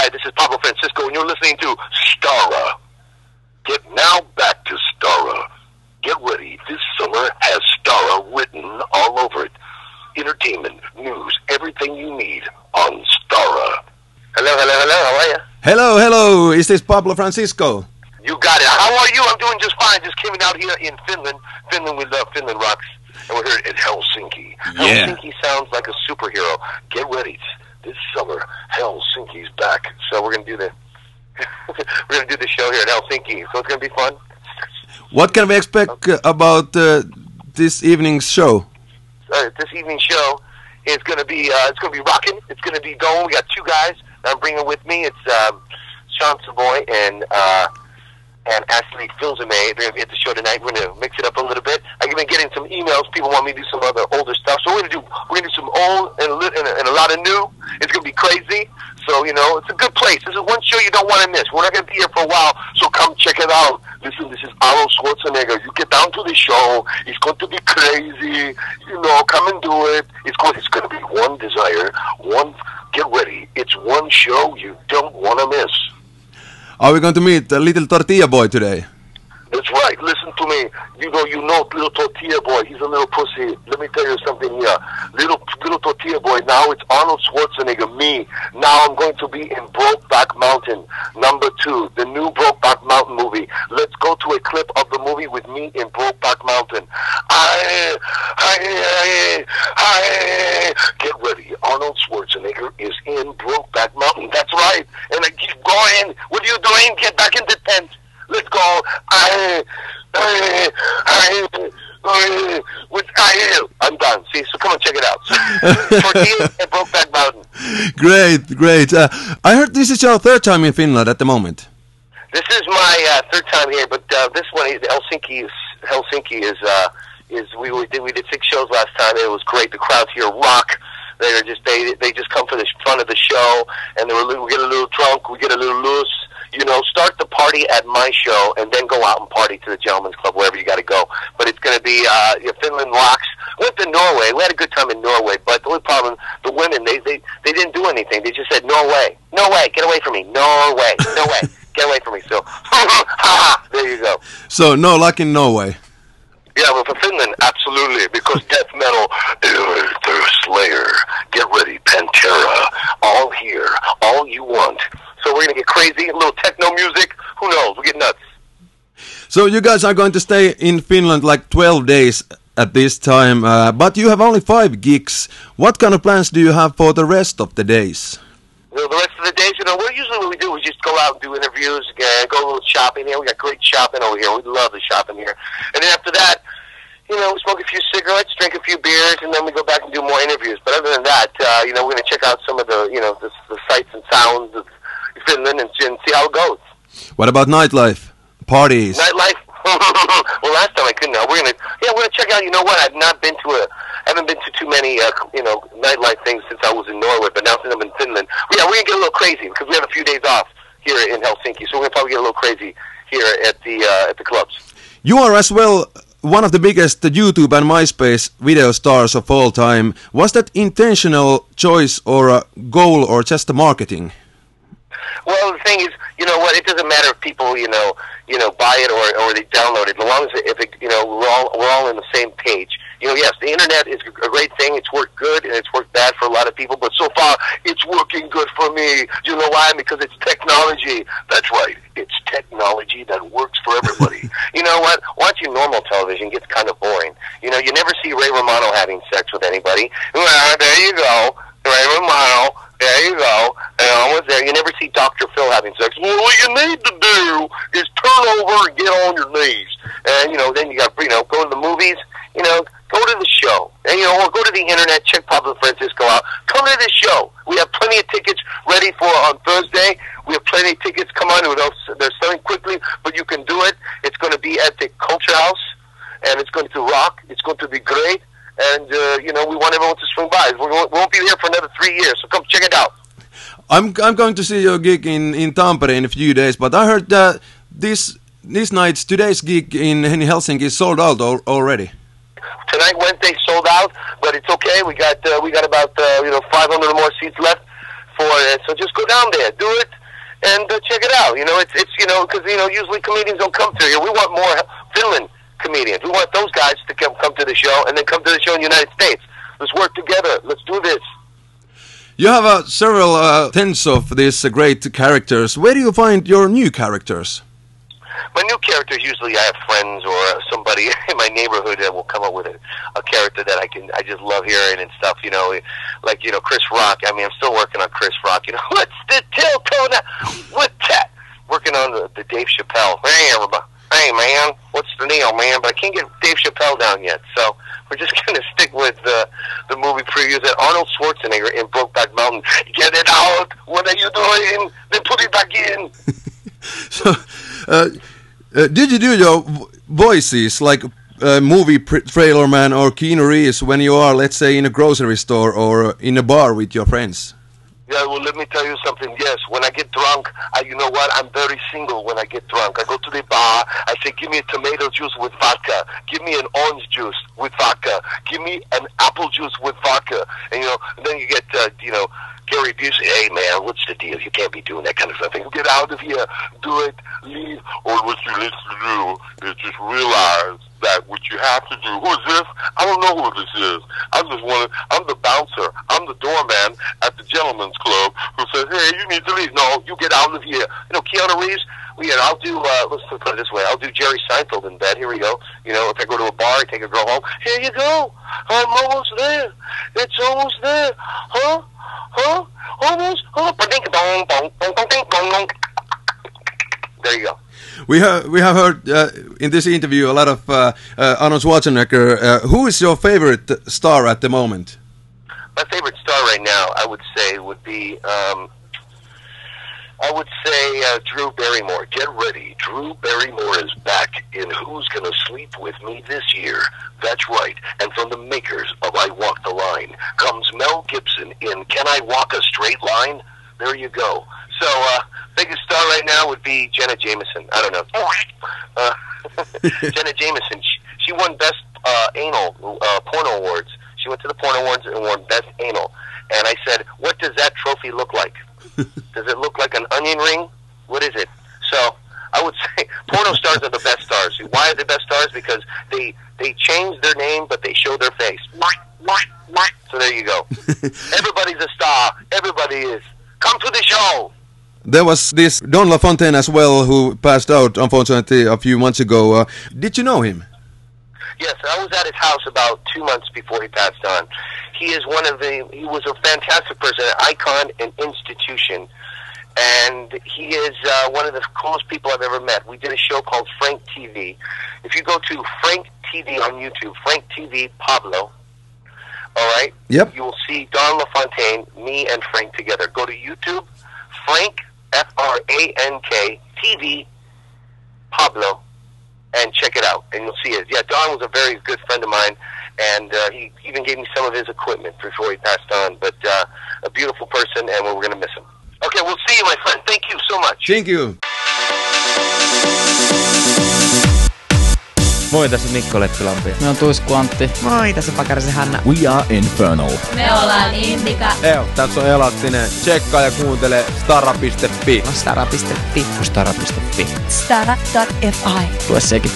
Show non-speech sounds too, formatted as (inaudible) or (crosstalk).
Hi, this is Pablo Francisco, and you're listening to Stara. Get now back to Stara. Get ready. This summer has Stara written all over it. Entertainment, news, everything you need on Stara. Hello, hello, hello. How are you? Hello, hello. Is this Pablo Francisco? You got it. How are you? I'm doing just fine. Just came out here in Finland. Finland, we love Finland rocks. And we're here in Helsinki. Yeah. Helsinki sounds like a superhero. Get ready. This summer, Helsinki's back. So we're going to do the (laughs) we're going to do the show here in Helsinki. So it's going to be fun. What can we expect uh, about uh, this evening's show? Uh, this evening's show is going to be uh, it's going to be rocking. It's going to be going. We got two guys that I'm bringing with me. It's um, Sean Savoy and uh, and Ashley Filzame. They're going to be at the show tonight. We're going to mix it up a little bit. I've been getting some emails. People want me to do some other older stuff. So we're going to do we're going to do some old and a, and, a, and a lot of new. It's going to be crazy. So you know, it's a good place. This is one show you don't want to miss. We're not going to be here for a while, so come check it out. Listen, this is Arnold Schwarzenegger. You get down to the show. It's going to be crazy. You know, come and do it. It's going. It's going to be one desire. One. Get ready. It's one show you don't want to miss. Are we going to meet a little tortilla boy today? That's right. Listen to me. You know, you know, little tortilla boy. He's a little pussy. Let me tell you something here. Little little tortilla boy. Now it's Arnold Schwarzenegger. Me. Now I'm going to be in Brokeback Mountain, number two, the new Brokeback Mountain movie. Let's go to a clip of the movie with me in Brokeback Mountain. I, I, I, I. Get ready. Arnold Schwarzenegger is in Brokeback Mountain. That's right. And I keep going. What are you doing? Get back in the tent. Let's go. I, I, I, I, with I, I'm done. See, so come on, check it out. And Brokeback Mountain. Great, great. Uh, I heard this is your third time in Finland at the moment. This is my uh, third time here, but uh, this one, Helsinki is Helsinki is uh, is we we did we did six shows last time. and It was great. The crowds here rock. They're just they they just come for the fun of the show, and they were, we get a little drunk, we get a little loose. You know, start the party at my show, and then go out and party to the Gentlemen's Club wherever you got to go. But it's going to be uh, Finland rocks. Went to Norway. We had a good time in Norway, but the only problem, the women they they they didn't do anything. They just said Norway, no way, get away from me, Norway, no way, (laughs) get away from me. So, (laughs) there you go. So no luck in Norway. Yeah, well, for Finland, absolutely, because death metal, (clears throat) Slayer, get ready, Pantera, all here, all you want. So we're gonna get crazy, a little techno music. Who knows? We get nuts. So you guys are going to stay in Finland like 12 days at this time, uh, but you have only five gigs. What kind of plans do you have for the rest of the days? Know, the rest of the days, you know, we're usually what we do is just go out and do interviews, uh, go a little shopping here. We got great shopping over here. We love the shopping here. And then after that, you know, we smoke a few cigarettes, drink a few beers, and then we go back and do more interviews. But other than that, uh, you know, we're going to check out some of the, you know, the, the sights and sounds of Finland and, and see how it goes. What about nightlife? Parties? Nightlife. (laughs) well, last time I couldn't. Uh, we're gonna, yeah, we're gonna check out. You know what? I've not been to a, haven't been to too many, uh, you know, nightlife things since I was in Norway. But now since I'm in Finland, yeah, we're gonna get a little crazy because we have a few days off here in Helsinki. So we're gonna probably get a little crazy here at the uh, at the clubs. You are as well one of the biggest YouTube and MySpace video stars of all time. Was that intentional choice or a goal or just a marketing? Well, the thing is, you know what? It doesn't matter if people, you know, you know, buy it or or they download it. As long as if it, you know, we're all we're all on the same page. You know, yes, the internet is a great thing. It's worked good and it's worked bad for a lot of people, but so far it's working good for me. You know why? Because it's technology. That's right. It's technology that works for everybody. (laughs) you know what? Watching normal television gets kind of boring. You know, you never see Ray Romano having sex with anybody. Well, there you go. Ray Romano. There you go. And I almost there. You never see Dr. Phil having sex. Well, what you need to do is turn over and get on your knees. And, you know, then you got, you know, go to the movies, you know, go to the show. And, you know, or go to the internet, check Pablo Francisco out. Come to the show. We have plenty of tickets ready for on Thursday. We have plenty of tickets. Come on. They're selling quickly, but you can do it. It's going to be at the Culture House, and it's going to rock. It's going to be great and uh, you know we want everyone to swing by. We won't, we won't be here for another three years, so come check it out. I'm I'm going to see your gig in in Tampere in a few days, but I heard that this this night's today's gig in, in Helsinki is sold out al already. Tonight Wednesday sold out, but it's okay. We got uh, we got about uh, you know 500 more seats left for it. So just go down there, do it, and uh, check it out. You know, it's it's you know because you know usually comedians don't come through here. We want more Finland comedians. We want those guys to come come to the show and then come to the show in the United States. Let's work together. Let's do this. You have uh, several uh, tens of these uh, great characters. Where do you find your new characters? my new characters usually I have friends or uh, somebody (laughs) in my neighborhood that will come up with a, a character that I can I just love hearing and stuff. You know, like you know Chris Rock. I mean, I'm still working on Chris Rock. You know, (laughs) what's the deal, Kona? What's that? Working on the, the Dave Chappelle. Hey, everybody. Hey, man, what's the deal, man? But I can't get Dave Chappelle down yet, so we're just (laughs) gonna stick with uh, the movie previews that Arnold Schwarzenegger in Brokeback Mountain. Get it out! What are you doing? Then put it back in. (laughs) so, uh, uh, did you do your voices like uh, movie trailer man or Keanu Reeves when you are, let's say, in a grocery store or in a bar with your friends? Yeah, well, let me tell you something. Yes, when I get drunk, I, you know what? I'm very single when I get drunk. I go to the bar. I say, give me a tomato juice with vodka. Give me an orange juice with vodka. Give me an apple juice with vodka. And, you know, and then you get, uh, you know, Gary Busey, hey man, what's the deal? You can't be doing that kind of stuff. Get out of here, do it, leave. Or what you need to do is just realize that what you have to do. Is this? I don't know who this is. I just want to. I'm the bouncer. I'm the doorman at the gentleman's club who says, "Hey, you need to leave." No, you get out of here. You know, Keanu Reeves. Well, yeah, I'll do. Uh, let's put it this way. I'll do Jerry Seinfeld in bed. Here we go. You know, if I go to a bar, I take a girl home. Here you go. I'm almost there. It's almost there. Huh? Huh? Almost? Huh? There you go. We have we have heard uh, in this interview a lot of uh, uh, Arnold Schwarzenegger. Uh, who is your favorite star at the moment? My favorite star right now, I would say, would be um, I would say uh, Drew Barrymore. Get ready, Drew Barrymore is back in Who's Gonna Sleep with Me this year. That's right. And from the makers of I Walk the Line comes Mel Gibson in Can I Walk a Straight Line? There you go. So, uh, biggest star right now would be Jenna Jameson. I don't know. Uh, (laughs) Jenna Jameson. She, she won best uh, anal uh, porno awards. She went to the porno awards and won best anal. And I said, "What does that trophy look like? (laughs) does it look like an onion ring? There was this Don LaFontaine as well, who passed out unfortunately a few months ago. Uh, did you know him? Yes, I was at his house about two months before he passed on. He is one of the. He was a fantastic person, an icon, an institution, and he is uh, one of the coolest people I've ever met. We did a show called Frank TV. If you go to Frank TV on YouTube, Frank TV Pablo. All right. Yep. You will see Don LaFontaine, me, and Frank together. Go to YouTube, Frank F R A N K TV Pablo, and check it out, and you'll see it. Yeah, Don was a very good friend of mine, and uh, he even gave me some of his equipment before he passed on. But uh, a beautiful person, and we're going to miss him. Okay, we'll see you, my friend. Thank you so much. Thank you. Moi, tässä on Mikko Leppilampi. Me on Tuisku Antti. Moi, tässä on Pakarisen Hanna. We are Infernal. Me ollaan Indika. Eo, tässä on Elastinen. Tsekkaa ja kuuntele stara.fi. Stara.fi. Stara.fi. Stara.fi. Stara.fi. Lue sekin.